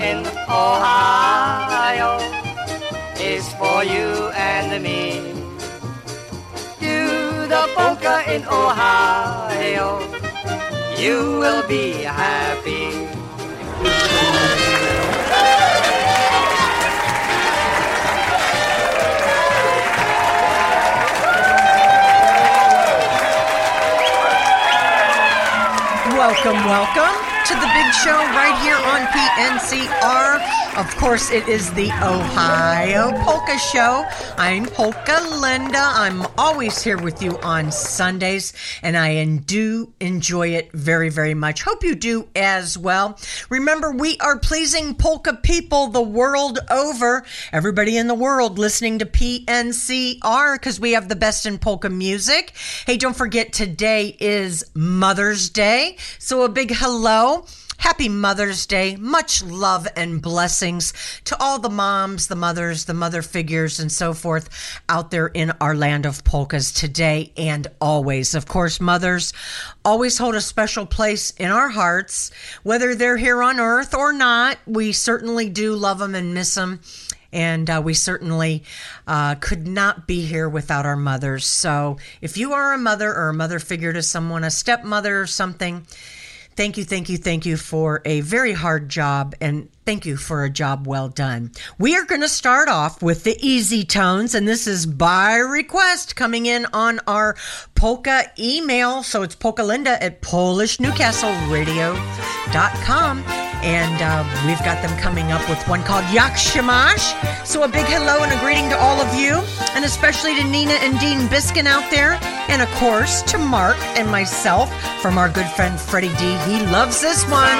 In Ohio is for you and me. Do the polka in Ohio, you will be happy. Welcome, welcome show right here on PNCR. Of course, it is the Ohio Polka Show. I'm Polka Linda. I'm always here with you on Sundays, and I do enjoy it very, very much. Hope you do as well. Remember, we are pleasing polka people the world over. Everybody in the world listening to PNCR because we have the best in polka music. Hey, don't forget today is Mother's Day. So a big hello. Happy Mother's Day. Much love and blessings to all the moms, the mothers, the mother figures, and so forth out there in our land of polkas today and always. Of course, mothers always hold a special place in our hearts, whether they're here on earth or not. We certainly do love them and miss them and uh, we certainly uh, could not be here without our mothers. So, if you are a mother or a mother figure to someone, a stepmother or something, thank you, thank you, thank you for a very hard job and thank you for a job well done. We are going to start off with the easy tones, and this is by request coming in on our polka email. So it's polkalinda at PolishNewcastleRadio.com. And uh, we've got them coming up with one called Yak Shamash. So a big hello and a greeting to all of you, and especially to Nina and Dean Biskin out there, and of course to Mark and myself from our good friend Freddie D. He loves this one.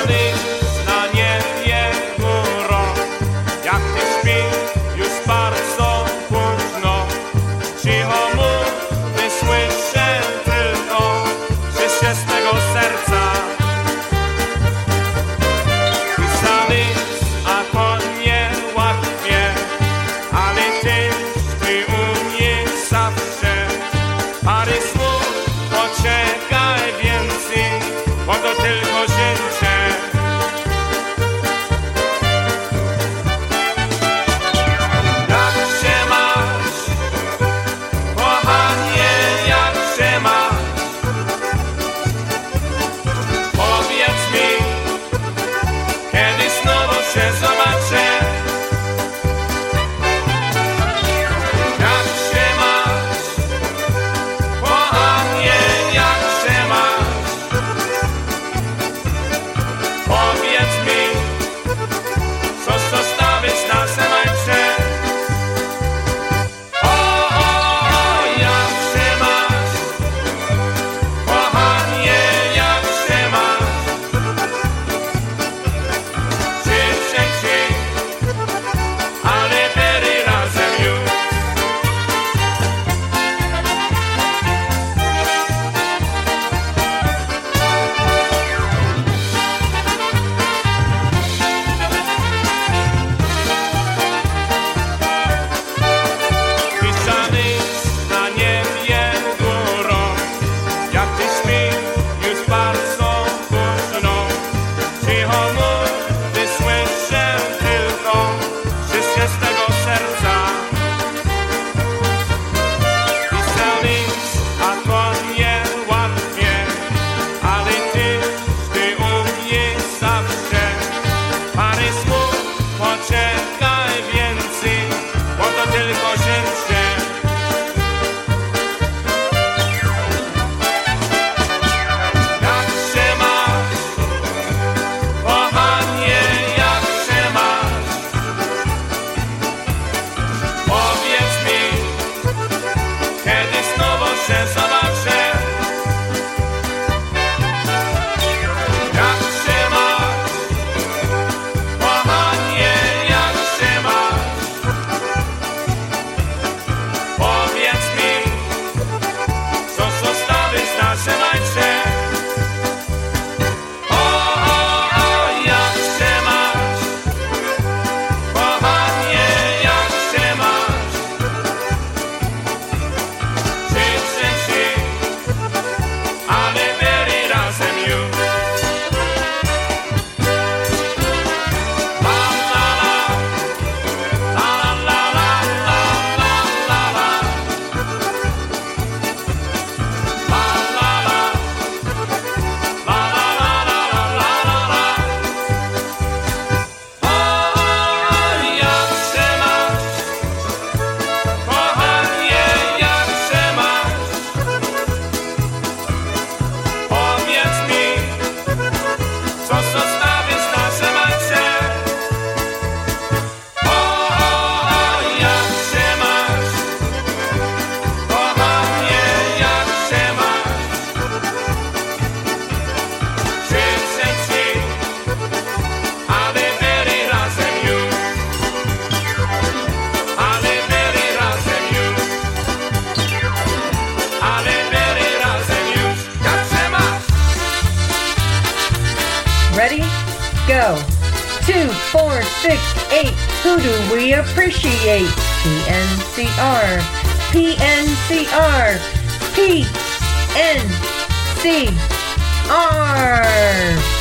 PNCR.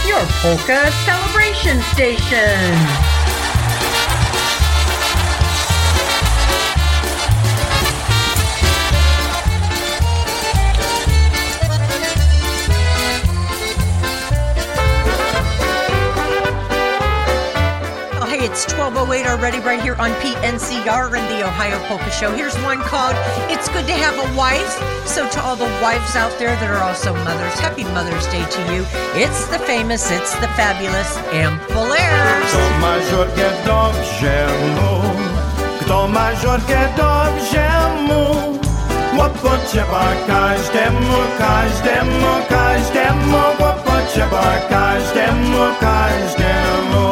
Your polka celebration station. It's 1208 already right here on PNCR and the Ohio Polka Show. Here's one called It's Good to Have a Wife. So, to all the wives out there that are also mothers, happy Mother's Day to you. It's the famous, it's the fabulous Ampolaires. Kto ma żorkę dobrze mu, kto ma żorkę dobrze mu, łopotrzeba każdemu, każdemu, każdemu, łopotrzeba każdemu, każdemu.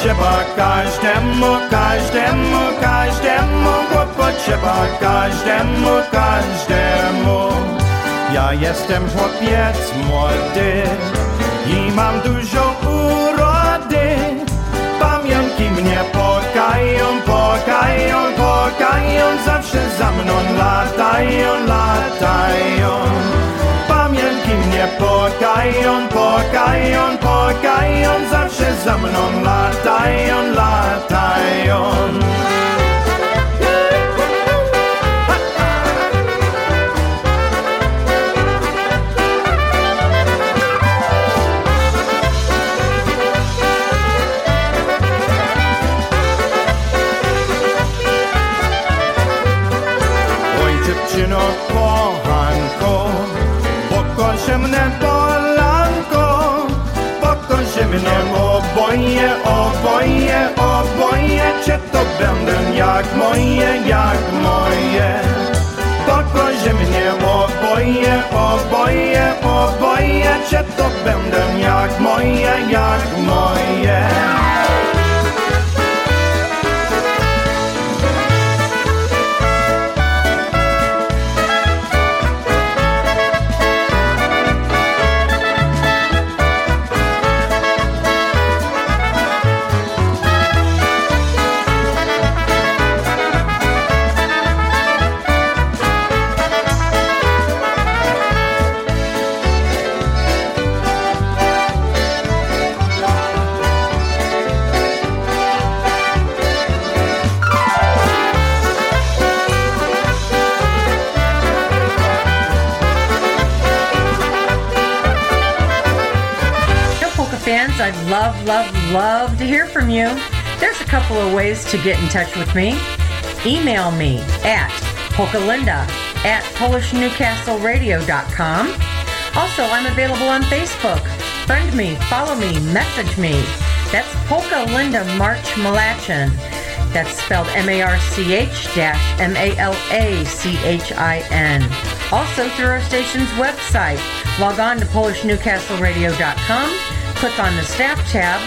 Łopotrzeba każdemu, każdemu, każdemu, łopotrzeba każdemu, każdemu. Ja jestem chłopiec młody i mam dużo urody. Pamiątki mnie pokają, pokają, pokają, zawsze za mną latają, latają. Pamiętki mnie pokają, pokają, pokają, zawsze za mną latają, latają. You. There's a couple of ways to get in touch with me. Email me at polkalinda at polishnewcastleradio.com. Also, I'm available on Facebook. Friend me, follow me, message me. That's Polka Linda March Malachin. That's spelled M-A-R-C-H dash M-A-L-A-C-H-I-N. Also through our station's website. Log on to PolishNewcastleRadio.com, click on the staff tab,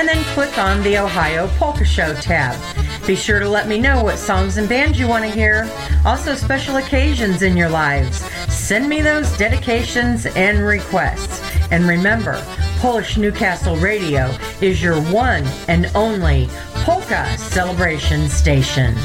and then click on the Ohio Polka Show tab. Be sure to let me know what songs and bands you want to hear. Also, special occasions in your lives. Send me those dedications and requests. And remember, Polish Newcastle Radio is your one and only polka celebration station.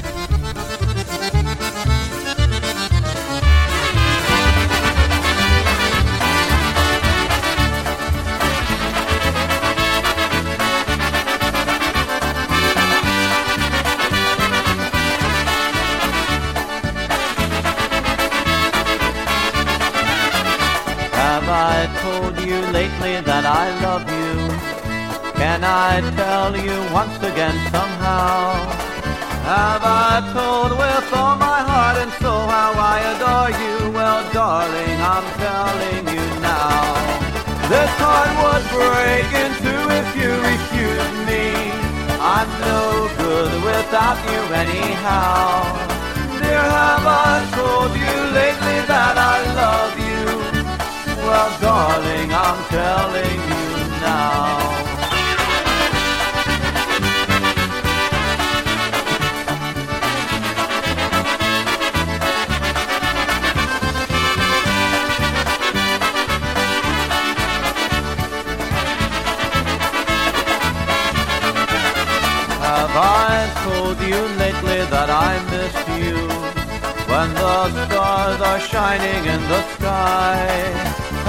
Anyhow. Dear, have I told you lately that I love you? Well, darling, I'm telling you when the stars are shining in the sky?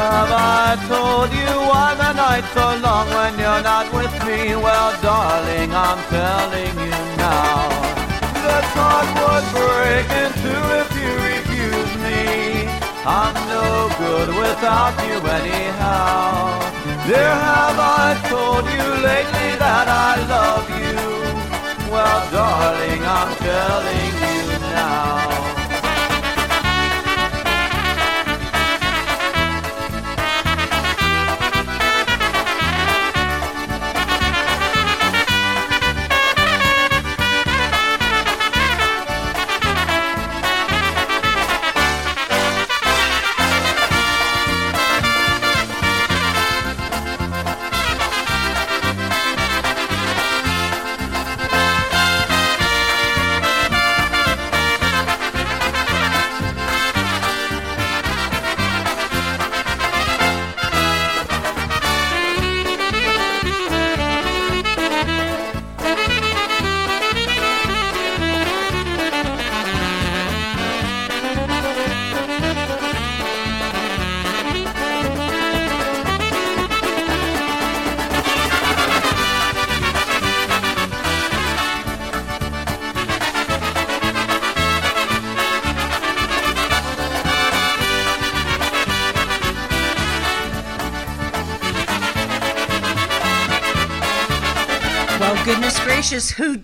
Have I told you why the night's so long when you're not with me? Well, darling, I'm telling you now. This heart would break in two if you refuse me. I'm no good without you anyhow. Dear, have I told you lately that I love you? Well, darling, I'm telling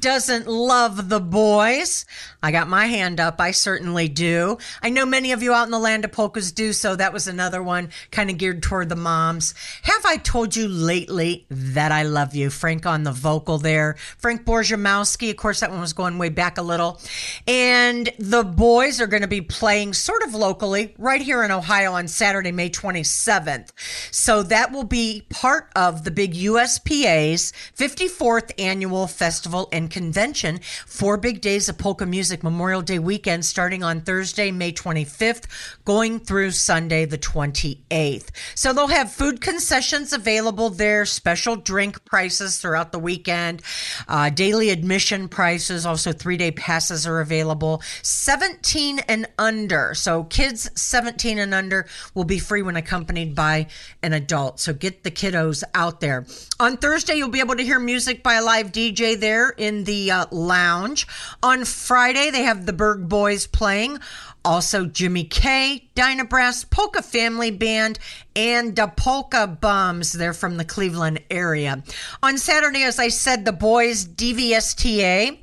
doesn't love the boys? I got my hand up. I certainly do. I know many of you out in the land of polkas do, so that was another one kind of geared toward the moms. Have I told you lately that I love you? Frank on the vocal there. Frank Borzamowski, of course, that one was going way back a little. And the boys are going to be playing sort of locally right here in Ohio on Saturday, May 27th. So that will be part of the big USPA's 54th annual festival and convention. Four big days of polka music Memorial Day weekend starting on Thursday, May 25th, going through Sunday, the 28th. So they'll have food concessions available there, special drink prices throughout the weekend, uh, daily admission prices, also three day passes are available. 17 and under. So kids 17 and under will be free when accompanied by an adult. So get the kiddos out there. On Thursday, you'll be able to hear music by a live DJ there in the uh, lounge. On Friday, they have the Berg Boys playing. Also, Jimmy K, Dyna-Brass, Polka Family Band, and the Polka Bums. They're from the Cleveland area. On Saturday, as I said, the boys, DVSTA.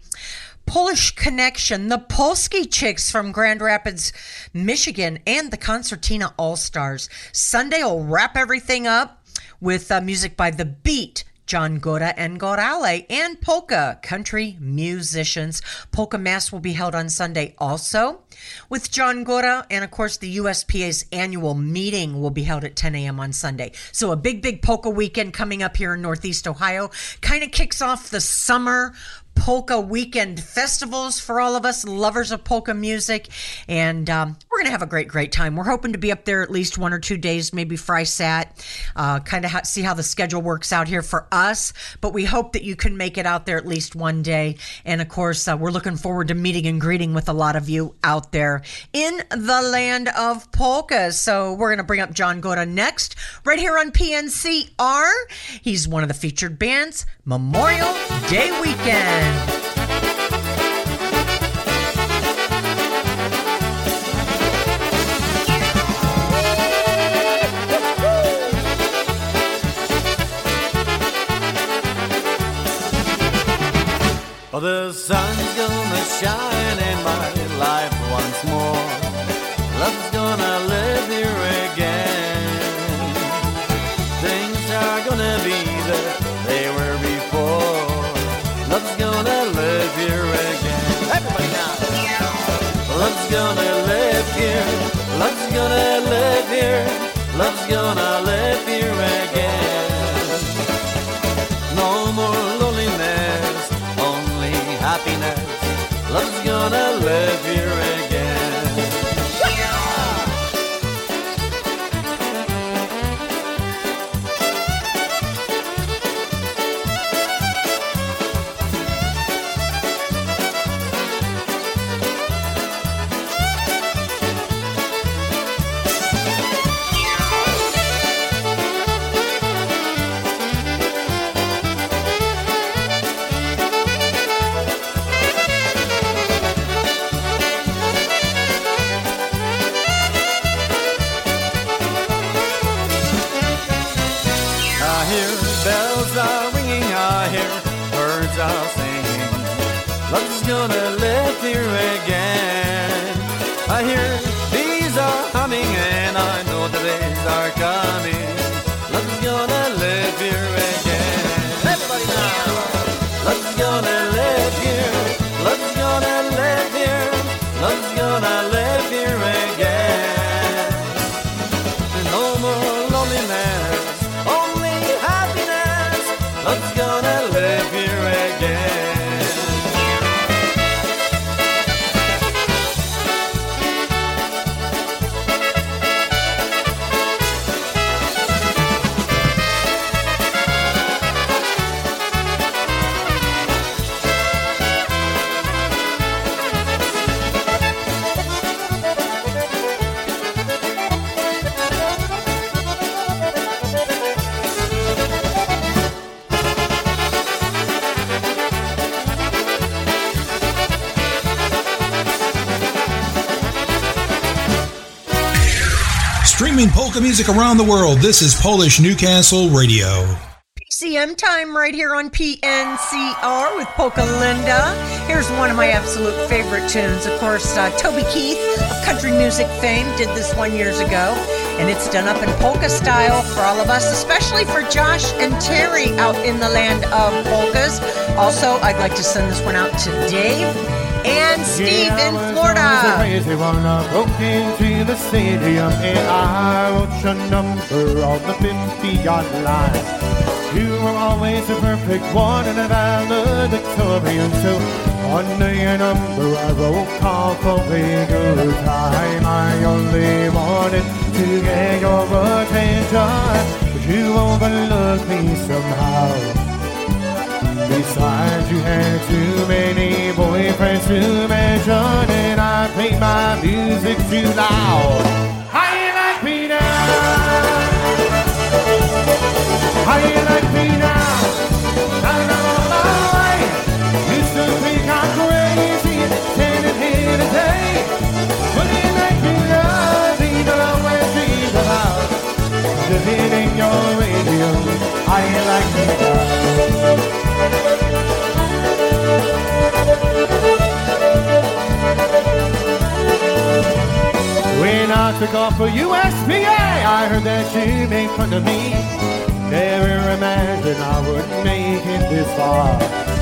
Polish Connection, the Polski Chicks from Grand Rapids, Michigan, and the Concertina All Stars. Sunday will wrap everything up with uh, music by The Beat. John Gora and Gorale, and polka country musicians. Polka Mass will be held on Sunday also. with John Gora. And of course, the USPA's annual meeting will be held at 10 a.m. on Sunday. So a big, big polka weekend coming up here in Northeast Ohio. Kind of kicks off the summer polka weekend festivals for all of us lovers of polka music. And um, we're going to have a great, great time. We're hoping to be up there at least one or two days, maybe Fry Sat, uh, kind of ha- see how the schedule works out here for us. But we hope that you can make it out there at least one day. And of course, uh, we're looking forward to meeting and greeting with a lot of you out there in the land of polkas. So we're going to bring up John Gora next, right here on PNCR. He's one of the featured bands, Memorial Day Weekend. Oh, the sun's gonna shine in my life gonna live here again. Everybody now. Love's gonna live here. Love's gonna live here. Love's gonna live here again. No more loneliness, only happiness. Love's gonna live here again. Streaming polka music around the world, this is Polish Newcastle Radio. PCM time right here on PNCR with Polka Linda. Here's one of my absolute favorite tunes. Of course, uh, Toby Keith of country music fame did this one years ago, and it's done up in polka style for all of us, especially for Josh and Terry out in the land of polkas. Also, I'd like to send this one out to Dave and Steve in Florida. crazy one I broke into the stadium and I wrote your number on the 50 yard line. You were always the perfect one and a valedictorian. So under your number I wrote call for a time. I only wanted to get your attention, but you overlooked me somehow. Besides, you had too many boyfriends to mention, and I played my music too loud. How you like me now? How you like me now? Hitting your radio. You like now? When I took off for USPA, I heard that you made fun of me. Never imagined I would make it this far.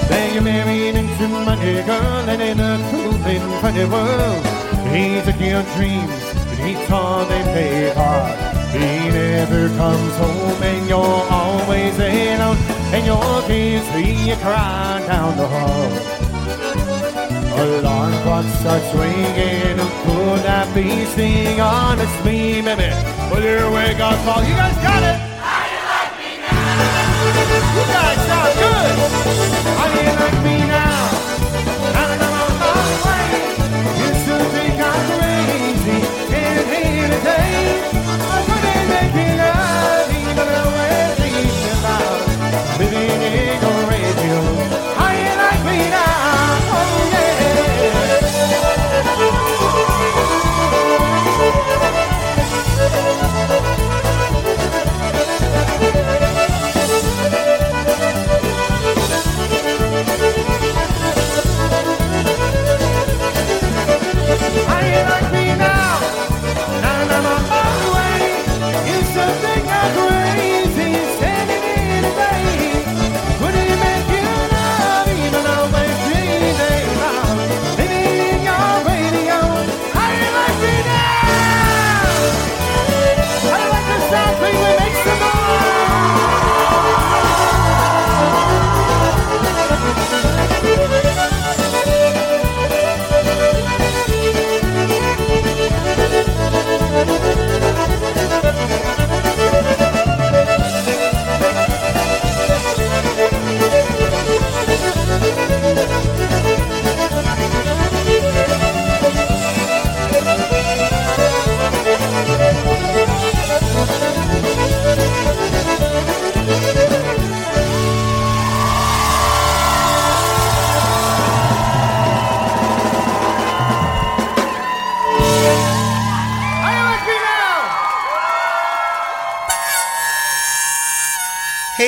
Then you married into money girl and in a cool and funny world. He took your dreams and he taught them hard. He never comes home and you're always alone. And your kids hear you cry down the hall. Alarm clocks start swinging. Who could that be? Sing on, it's me, baby. Well, your wake up call. You guys got it. You guys sound good. How do you like me now? Now I'm on my way, you still think I'm crazy. Can't hear the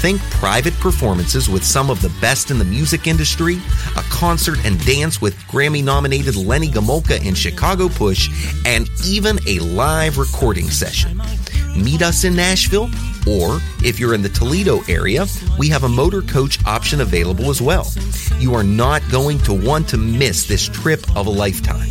Think private performances with some of the best in the music industry, a concert and dance with Grammy nominated Lenny Gomulka and Chicago Push, and even a live recording session. Meet us in Nashville, or if you're in the Toledo area, we have a motor coach option available as well. You are not going to want to miss this trip of a lifetime.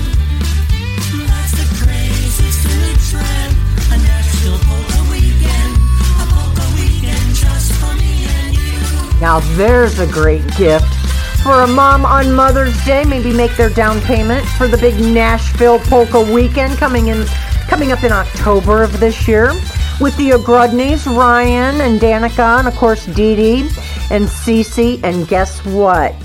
Now there's a great gift for a mom on Mother's Day. Maybe make their down payment for the big Nashville Polka Weekend coming in, coming up in October of this year. With the Ogrodnys, Ryan and Danica, and of course Dee Dee and Cece. And guess what?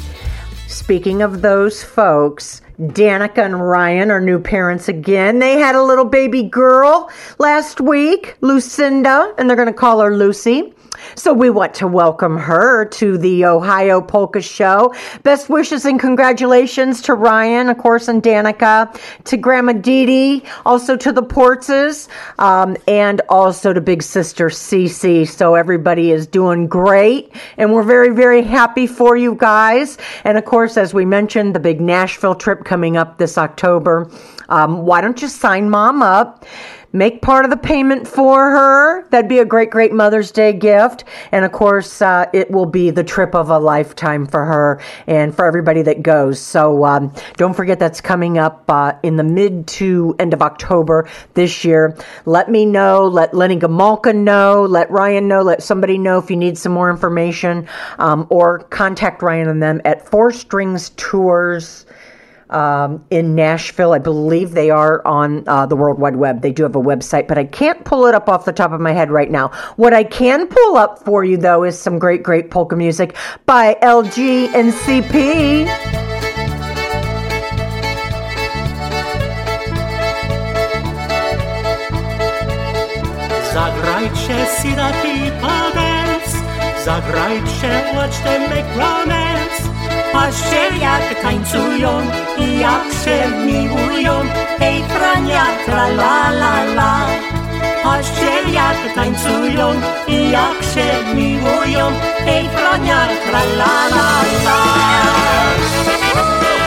Speaking of those folks, Danica and Ryan are new parents again. They had a little baby girl last week, Lucinda, and they're going to call her Lucy. So we want to welcome her to the Ohio Polka Show. Best wishes and congratulations to Ryan, of course, and Danica, to Grandma Dee Dee, also to the Portses, um, and also to Big Sister Cece. So everybody is doing great, and we're very, very happy for you guys. And of course, as we mentioned, the big Nashville trip coming up this October. Um, why don't you sign mom up? Make part of the payment for her. That'd be a great, great Mother's Day gift. And of course, uh, it will be the trip of a lifetime for her and for everybody that goes. So um, don't forget that's coming up uh, in the mid to end of October this year. Let me know. Let Lenny Gomulka know. Let Ryan know. Let somebody know if you need some more information um, or contact Ryan and them at Four Strings Tours um, in Nashville. I believe they are on uh, the World Wide Web. They do have a website, but I can't pull it up off the top of my head right now. What I can pull up for you, though, is some great, great polka music by LG and CP. Zagrajcie Dance, zagrajcie Make Romance. Patrzcie jak tańcują i jak się miłują, hej prania tra la la la. Tańcują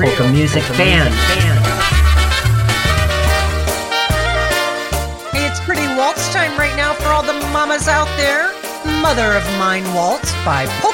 polka music fans. Hey, it's pretty waltz time right now for all the mamas out there. Mother of Mine Waltz by Polka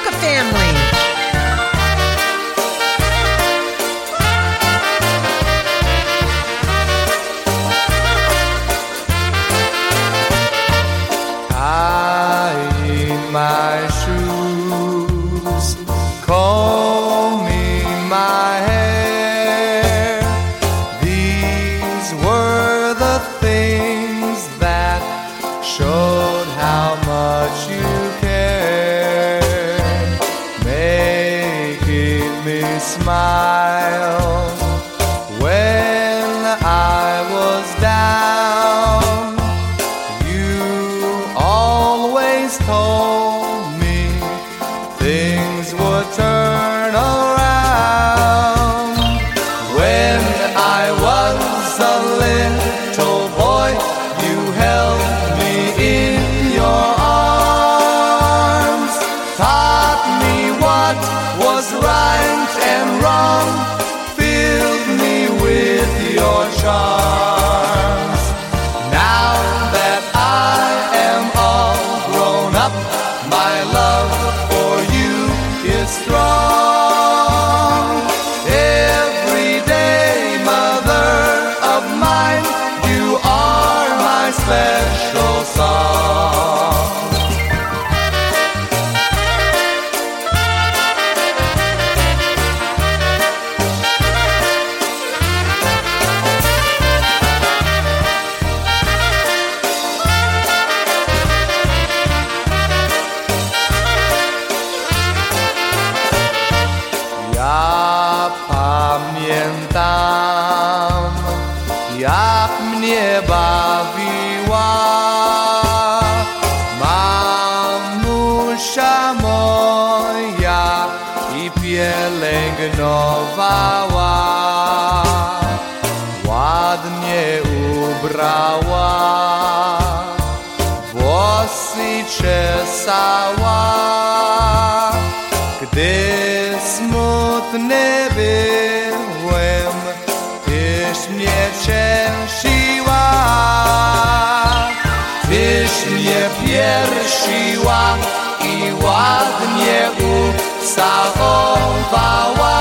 ucałowała.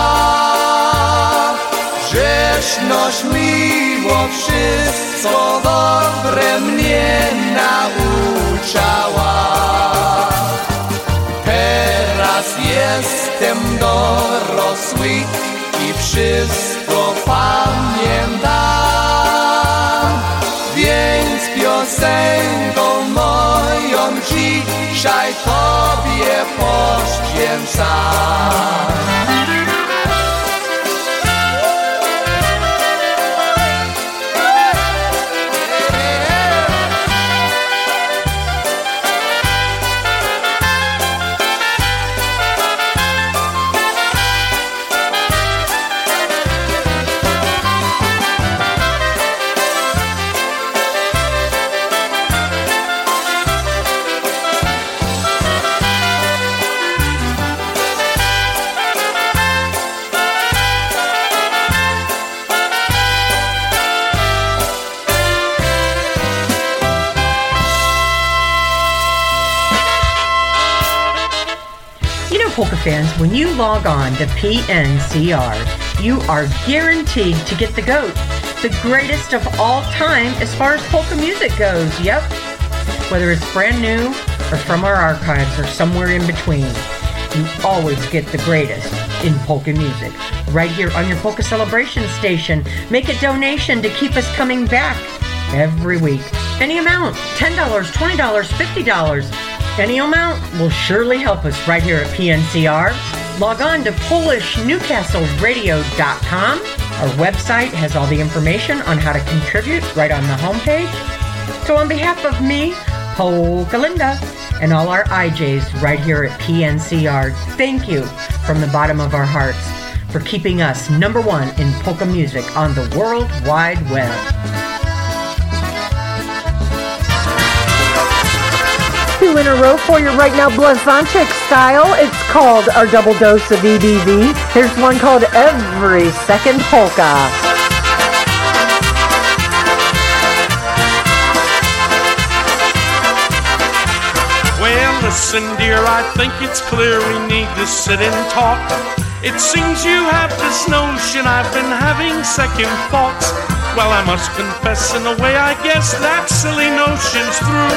Grzeszność miło wszystko dobre mnie nauczała. Teraz jestem dorosły i wszystko pamiętam. Więc piosenką którą dzisiaj Tobie pościem sam. Polka fans, when you log on to PNCR, you are guaranteed to get the GOAT, the greatest of all time as far as polka music goes. Yep. Whether it's brand new or from our archives or somewhere in between, you always get the greatest in polka music. Right here on your Polka Celebration station. Make a donation to keep us coming back every week. Any amount $10, $20, $50. Any amount will surely help us right here at PNCR. Log on to PolishNewcastleRadio.com. Our website has all the information on how to contribute right on the homepage. So, on behalf of me, Polka Linda, and all our IJs right here at PNCR, thank you from the bottom of our hearts for keeping us number one in polka music on the World Wide Web. Two in a row for you right now, Blazonczyk style. It's called our double dose of EBV. Here's one called Every Second Polka. Well, listen, dear, I think it's clear we need to sit and talk. It seems you have this notion I've been having second thoughts. Well, I must confess, in a way, I guess that silly notion's through.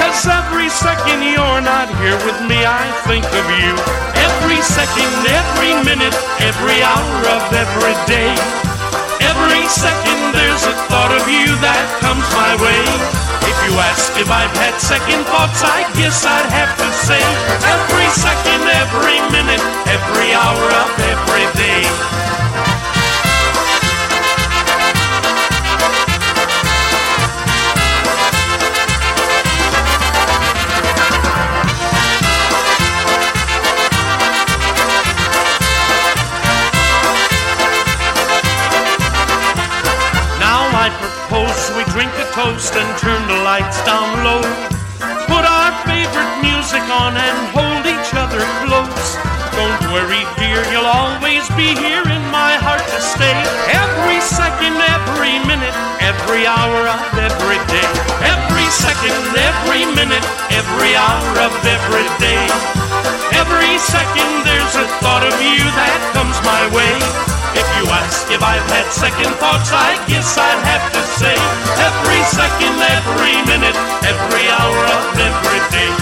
Cause every second you're not here with me, I think of you. Every second, every minute, every hour of every day. Every second there's a thought of you that comes my way. If you ask if I've had second thoughts, I guess I'd have to say every second, every minute, every hour of every day. Toast and turn the lights down low. Put our favorite music on and hold each other close. Don't worry, dear, you'll always be here in my heart to stay. Every second, every minute, every hour of every day. Every second, every minute, every hour of every day. Every second there's a thought of you that comes my way. If you ask if I've had second thoughts, I guess I'd have to say every second, every minute, every hour of every day,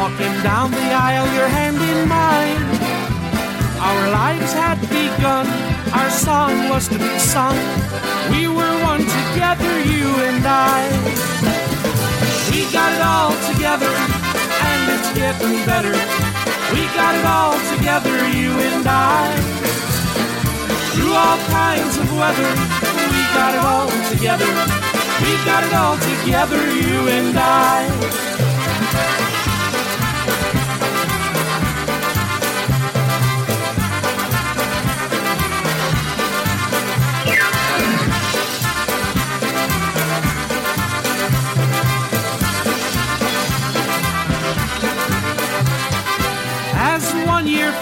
Walking down the aisle, your hand in mine. Our lives had begun, our song was to be sung. We were one together, you and I. We got it all together, and it's getting better. We got it all together, you and I. Through all kinds of weather, we got it all together. We got it all together, you and I.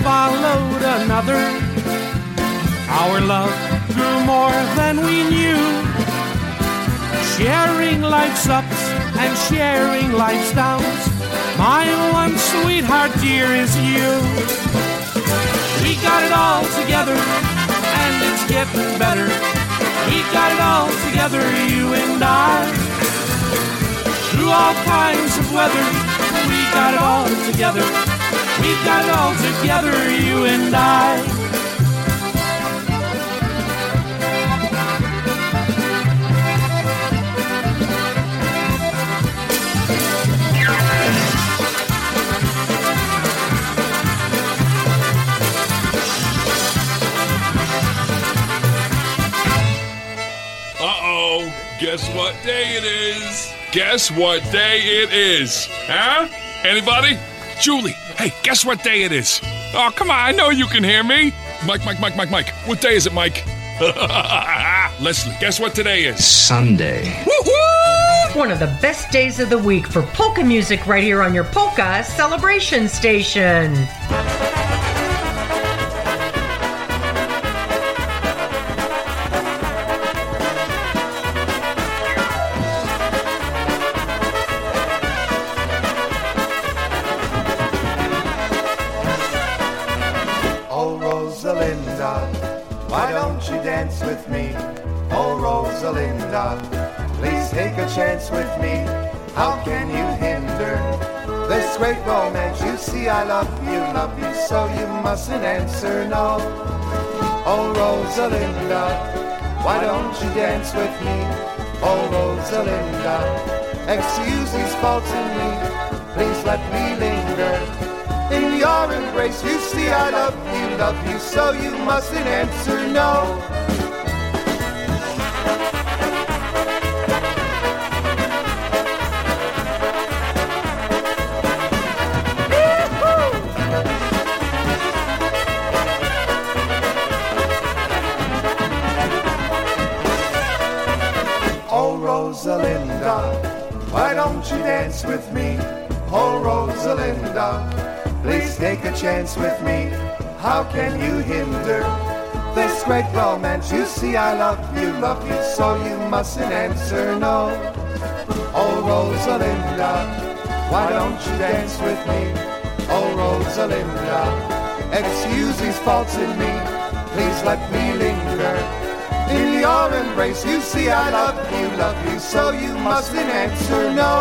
followed another, our love grew more than we knew. Sharing life's ups and sharing life's downs. My one sweetheart, dear, is you. We got it all together, and it's getting better. We got it all together, you and I. Through all kinds of weather, we got it all together. We got all together, you and I. Guess what day it is? Guess what day it is? Huh? Anybody? Julie, hey, guess what day it is? Oh, come on, I know you can hear me. Mike, Mike, Mike, Mike, Mike. What day is it, Mike? Leslie, guess what today is? Sunday. One of the best days of the week for polka music right here on your polka celebration station. Love you, love you, so you mustn't answer no. Oh, Rosalinda, why don't you dance with me? Oh, Rosalinda, excuse these faults in me, please let me linger in your embrace. You see, I love you, love you, so you mustn't answer no. Chance with me. How can you hinder this great romance? You see, I love you, love you, so you mustn't answer no. Oh, Rosalinda, why don't you dance with me? Oh, Rosalinda, excuse these faults in me. Please let me linger in your embrace. You see, I love you, love you, so you mustn't answer no.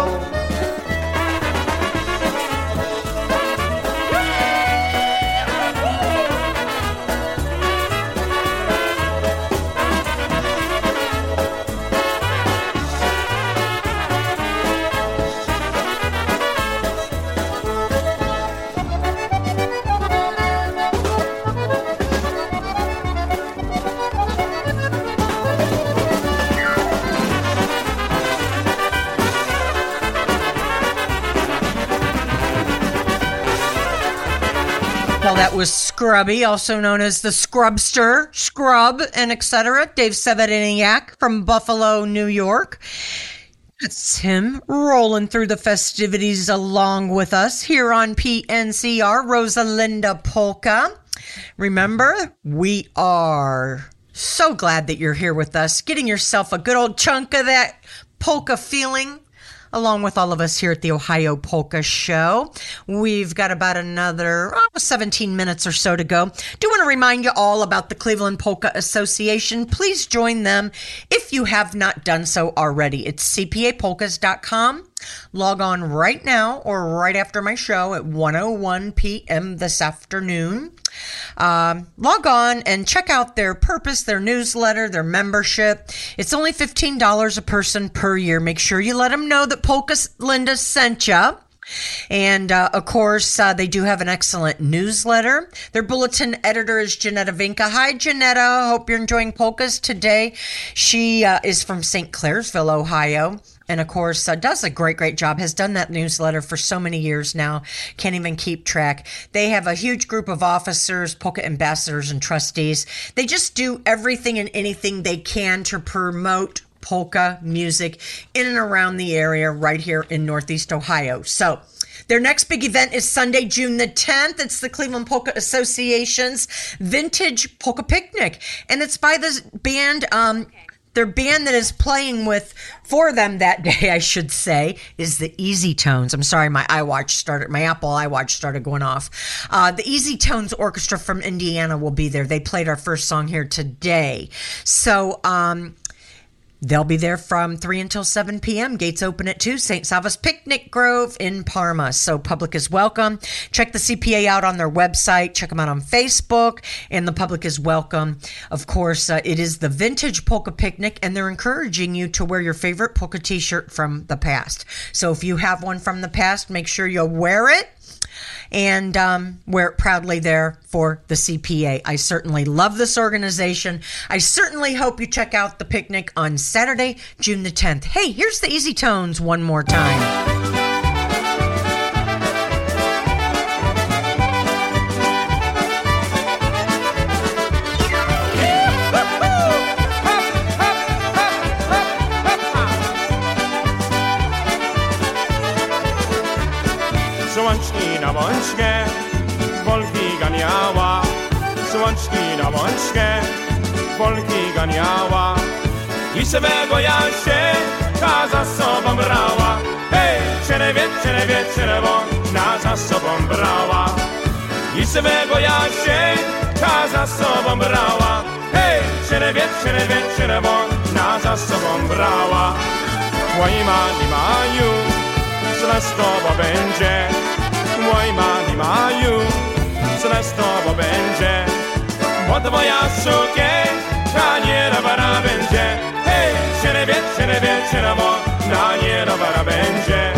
That was Scrubby, also known as the Scrubster, Scrub, and etc. Dave Seveniak from Buffalo, New York. It's him rolling through the festivities along with us here on PNCR, Rosalinda Polka. Remember, we are so glad that you're here with us, getting yourself a good old chunk of that polka feeling along with all of us here at the Ohio Polka Show. We've got about another oh, 17 minutes or so to go. Do want to remind you all about the Cleveland Polka Association. Please join them if you have not done so already. It's cpapolkas.com. Log on right now or right after my show at 101 p.m. this afternoon. Um, log on and check out their purpose, their newsletter, their membership. It's only $15 a person per year. Make sure you let them know that Polka Linda sent you. And uh, of course, uh, they do have an excellent newsletter. Their bulletin editor is Janetta Vinca. Hi, Janetta. Hope you're enjoying polkas today. She uh, is from St. Clairsville, Ohio. And of course, uh, does a great, great job. Has done that newsletter for so many years now. Can't even keep track. They have a huge group of officers, polka ambassadors, and trustees. They just do everything and anything they can to promote polka music in and around the area right here in Northeast Ohio. So, their next big event is Sunday, June the 10th. It's the Cleveland Polka Association's Vintage Polka Picnic. And it's by this band, um, their band that is playing with for them that day, I should say, is the Easy Tones. I'm sorry, my iWatch started, my Apple iWatch started going off. Uh, the Easy Tones Orchestra from Indiana will be there. They played our first song here today. So, um, They'll be there from 3 until 7 p.m. Gates open at 2. St. Sava's Picnic Grove in Parma. So public is welcome. Check the CPA out on their website. Check them out on Facebook. And the public is welcome. Of course, uh, it is the Vintage Polka Picnic, and they're encouraging you to wear your favorite polka t shirt from the past. So if you have one from the past, make sure you wear it and um, wear it proudly there for the CPA. I certainly love this organization. I certainly hope you check out the picnic on Saturday, June the 10th. Hey, here's the Easy Tones one more time. Słonczki na bączkę, Polki ganiała. I swego ja się ta za sobą brała. Hej, czerewie, czerewie, czerewo, na za sobą brała. I swego ja się ta za sobą brała. Hej, czerewie, czerewie, czerewo, na za sobą brała. Twoi mani mają, źle z tobą będzie. Mój mani mają, źle z tobą będzie podwoja szukie, tanie robara będzie. Hej, sierebie, sierebie, sierowo, tanie robara będzie.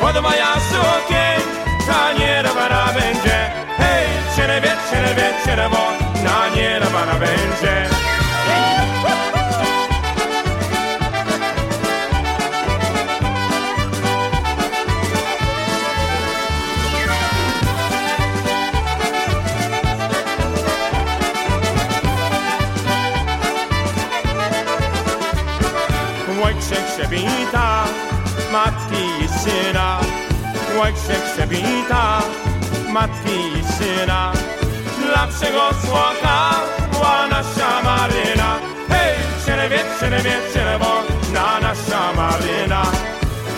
Podwoja szukie, tanie robara będzie. Hej, sierebie, sierebie, sierowo, tanie robara będzie. przebita, matki i syna. Ojciec przebita, matki i syna. Dla przegosłoka była nasza Maryna. Hej, czerwie, czerwie, czerwona nasza Maryna.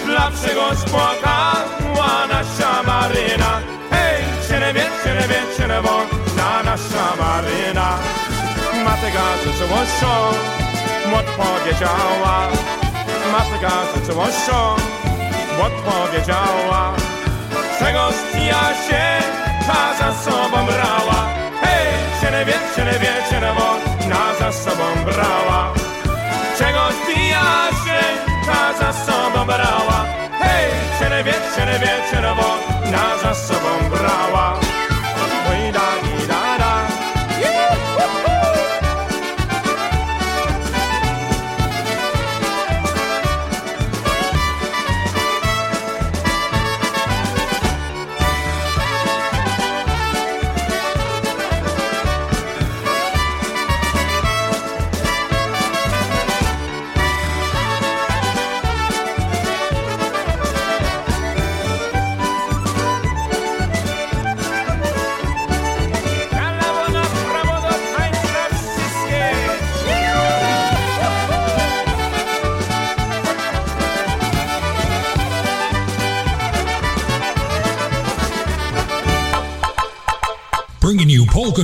Dla przegosłoka była nasza Maryna. Hej, czerwie, czerwie, czerwona nasza Maryna. Matega z żołością mu odpowiedziała Matega rzeczywistość, odpowiedziała. Czego stija się, ta za sobą brała. Hej, czy nie wie, czy nie wie, czy nie wo, na za sobą brała. Czego stija się, ta za sobą brała. Hej, czy nie wie, czy nie wie, czy nie wo, na za sobą brała.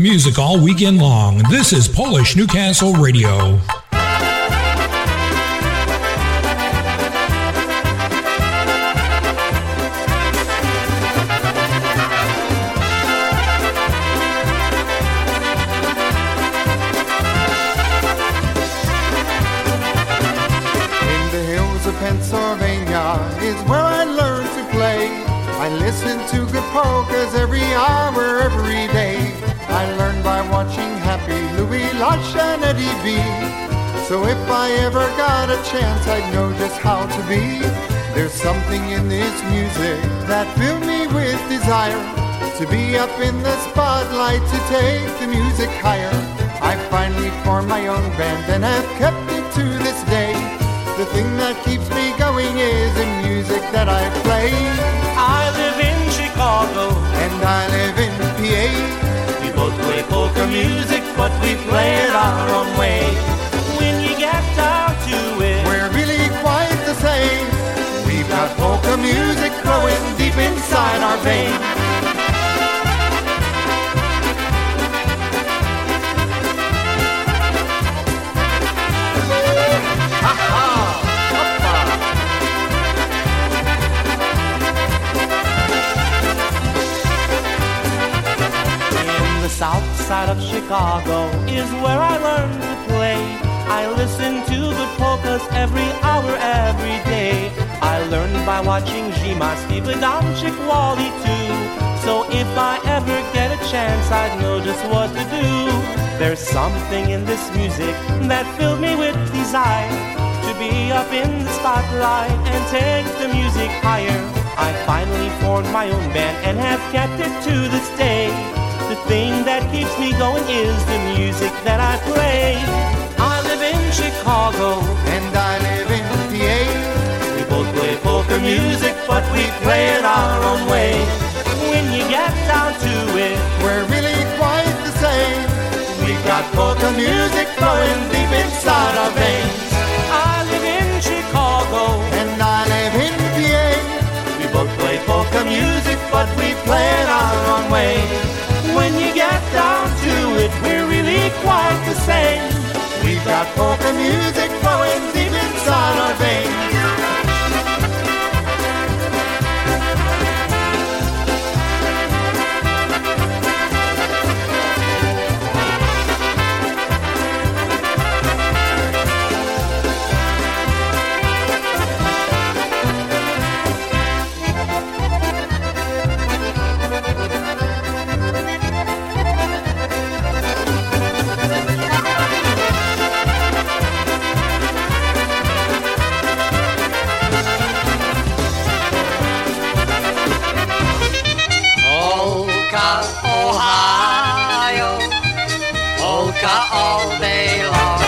Music all weekend long. This is Polish Newcastle Radio. A chance, I'd know just how to be. There's something in this music that filled me with desire to be up in the spotlight to take the music higher. I finally formed my own band and have kept it to this day. The thing that keeps me going is the music that I play. I live in Chicago and I live in PA. We both play polka music, but we play it our own way. Got polka music flowing deep inside our veins. South side of Chicago is where I learned to play. I listen to good polkas every hour, every day. I learned by watching Zima, Steve Adamczyk, Wally too. So if I ever get a chance, I'd know just what to do. There's something in this music that filled me with desire to be up in the spotlight and take the music higher. I finally formed my own band and have kept it to this day. The thing that keeps me going is the music that I play. I live in Chicago and I music, but we play it our own way. When you get down to it, We're really quite the same. we've got polka music flowing deep inside our veins. I live in Chicago and I live in PA. We both play polka music, but we play it our own way. When you get down to it, we're really quite the same. We've got polka music flowing deep inside our veins. All day long.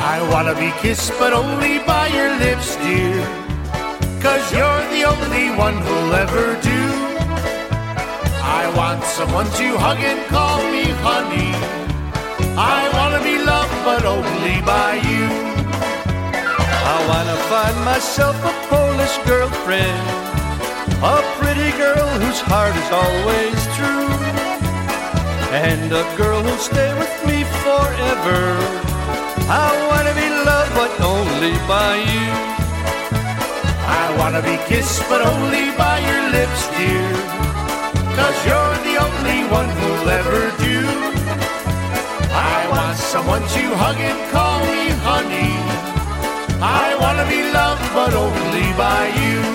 I wanna be kissed, but only by your lips, dear. Cause you're the only one who'll ever do. I want someone to hug and call me honey. I wanna be loved, but only by you. I wanna find myself a Polish girlfriend, a pretty girl whose heart is always true, and a girl who'll stay with me forever. I wanna be loved, but only by you. I wanna be kissed, but only by your lips, dear. Cause you're the only one who'll ever do. I want someone to hug and call me honey. I wanna be loved, but only by you.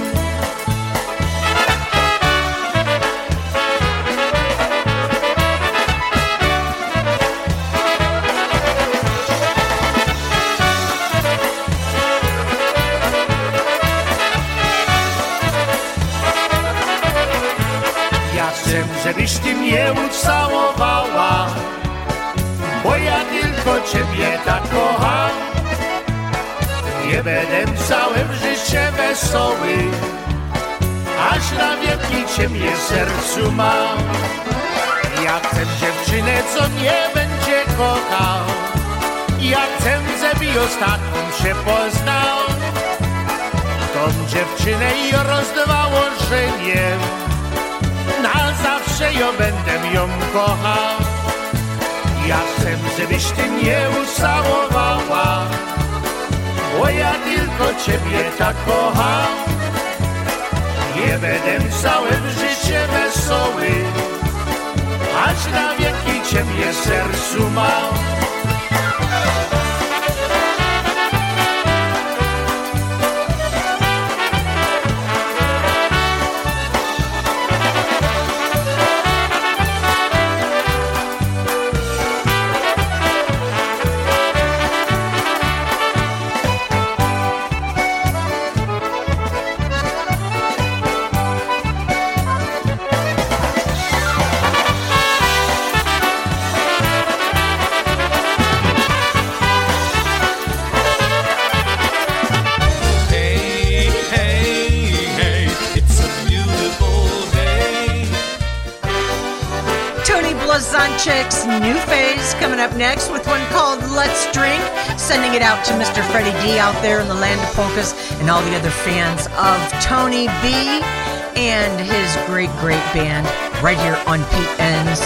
Żebyś ty mnie ucałowała, Nie będę całe życie wesoły, aż na wieki ciebie w sercu mam. Ja chcę dziewczynę, co nie będzie kochał. Ja chcę, żeby ostatnią się poznał. Tą dziewczynę i rozdwało, że nie na zawsze ją będę ją kochał. Ja chcę, żebyś ty mnie ucałowała, bo ja tylko ciebie tak kocham. Nie będę całe życie wesoły, aż na wieki ciebie sercu mam. Sending it out to Mr. Freddie D out there in the land of polkas and all the other fans of Tony B and his great, great band right here on PNCR.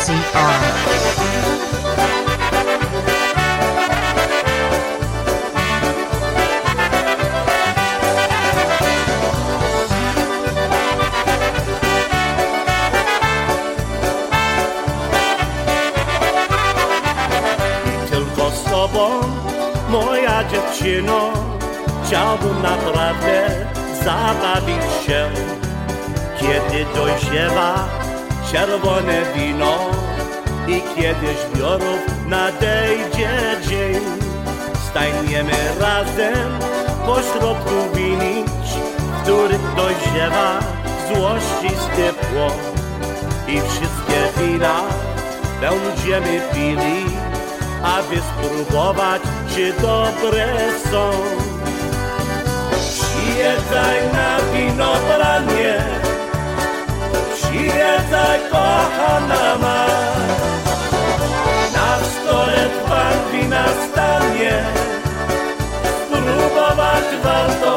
Dziewczyno, chciałbym naprawdę zabawić się. Kiedy dojrzewa czerwone wino i kiedy zbiorów nadejdzie dzień, staniemy razem pośrodku winić, w których dojrzewa złości z ciepło i wszystkie wina będziemy pili, aby spróbować, czy dobre są. Przyjeżdżaj na winobranie, przyjeżdżaj kochana ma. Na stole pan wina stanie, spróbować warto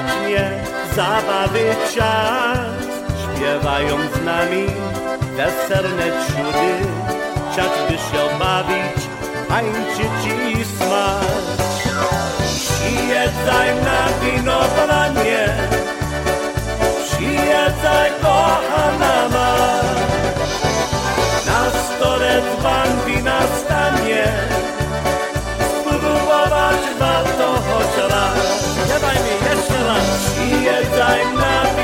zacznie zabawy czas. Śpiewają z nami weserne ciudy, chciałby się bawić, tańczyć i smać. Przyjeżdżaj na winobranie, daj kochana Na stole dzban wina stanie Spróbować warto choć raz Śpiewaj mi jeszcze Mann, ihr dein Name.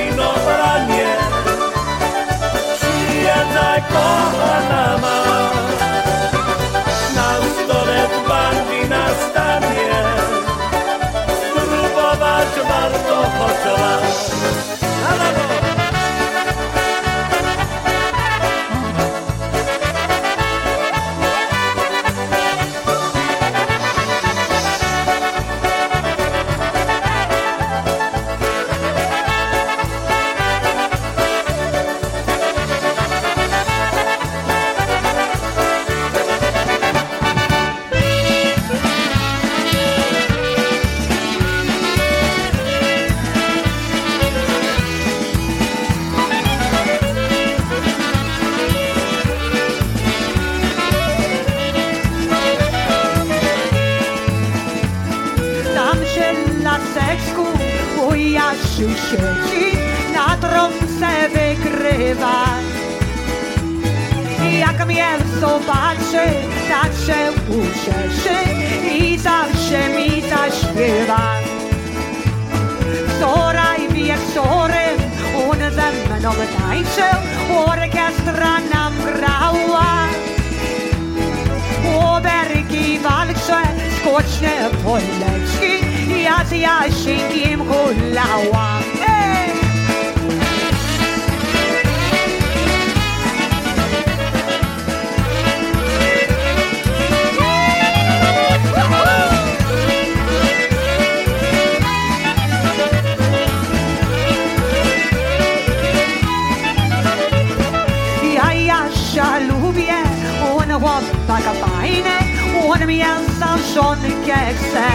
Hon mięsa żonkę chce.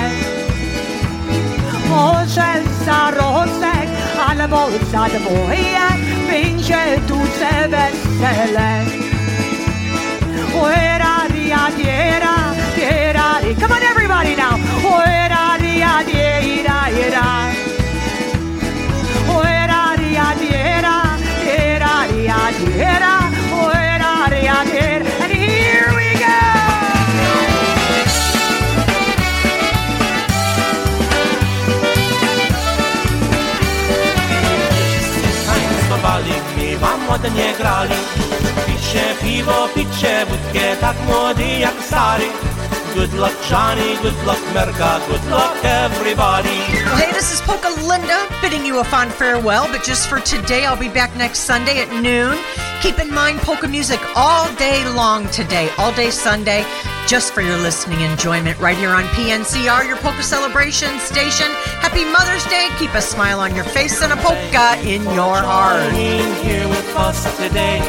Może za rosek, albo za dwoje, będzie duże wesele. Ora dia diera, diera di. Come on, everybody now. Ora dia diera, diera. Ora dia diera ładnie grali. Picie piwo, picie wódkę, tak młody jak stary. Good luck Johnny, good luck Merka, good luck everybody. Well, hey, this is Polka Linda bidding you a fond farewell, but just for today, I'll be back next Sunday at noon. Keep in mind polka music all day long today, all day Sunday, just for your listening enjoyment right here on PNCR, your polka celebration station. Happy Mother's Day. Keep a smile on your face and a polka in your heart. With us today.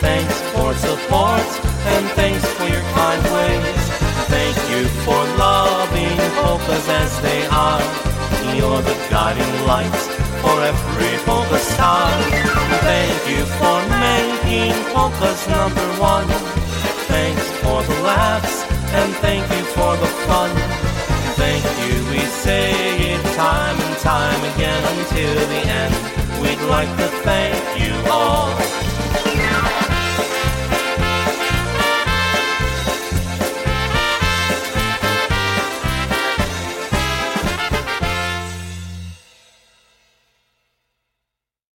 Thanks for support and thanks for your kind ways. Thank you for loving polkas as they are. You're the guiding light for every polka star. Thank you for making polkas number one. Thanks for the laughs and thank you for the fun. Thank you, we say it time and time again until the end like to thank you all.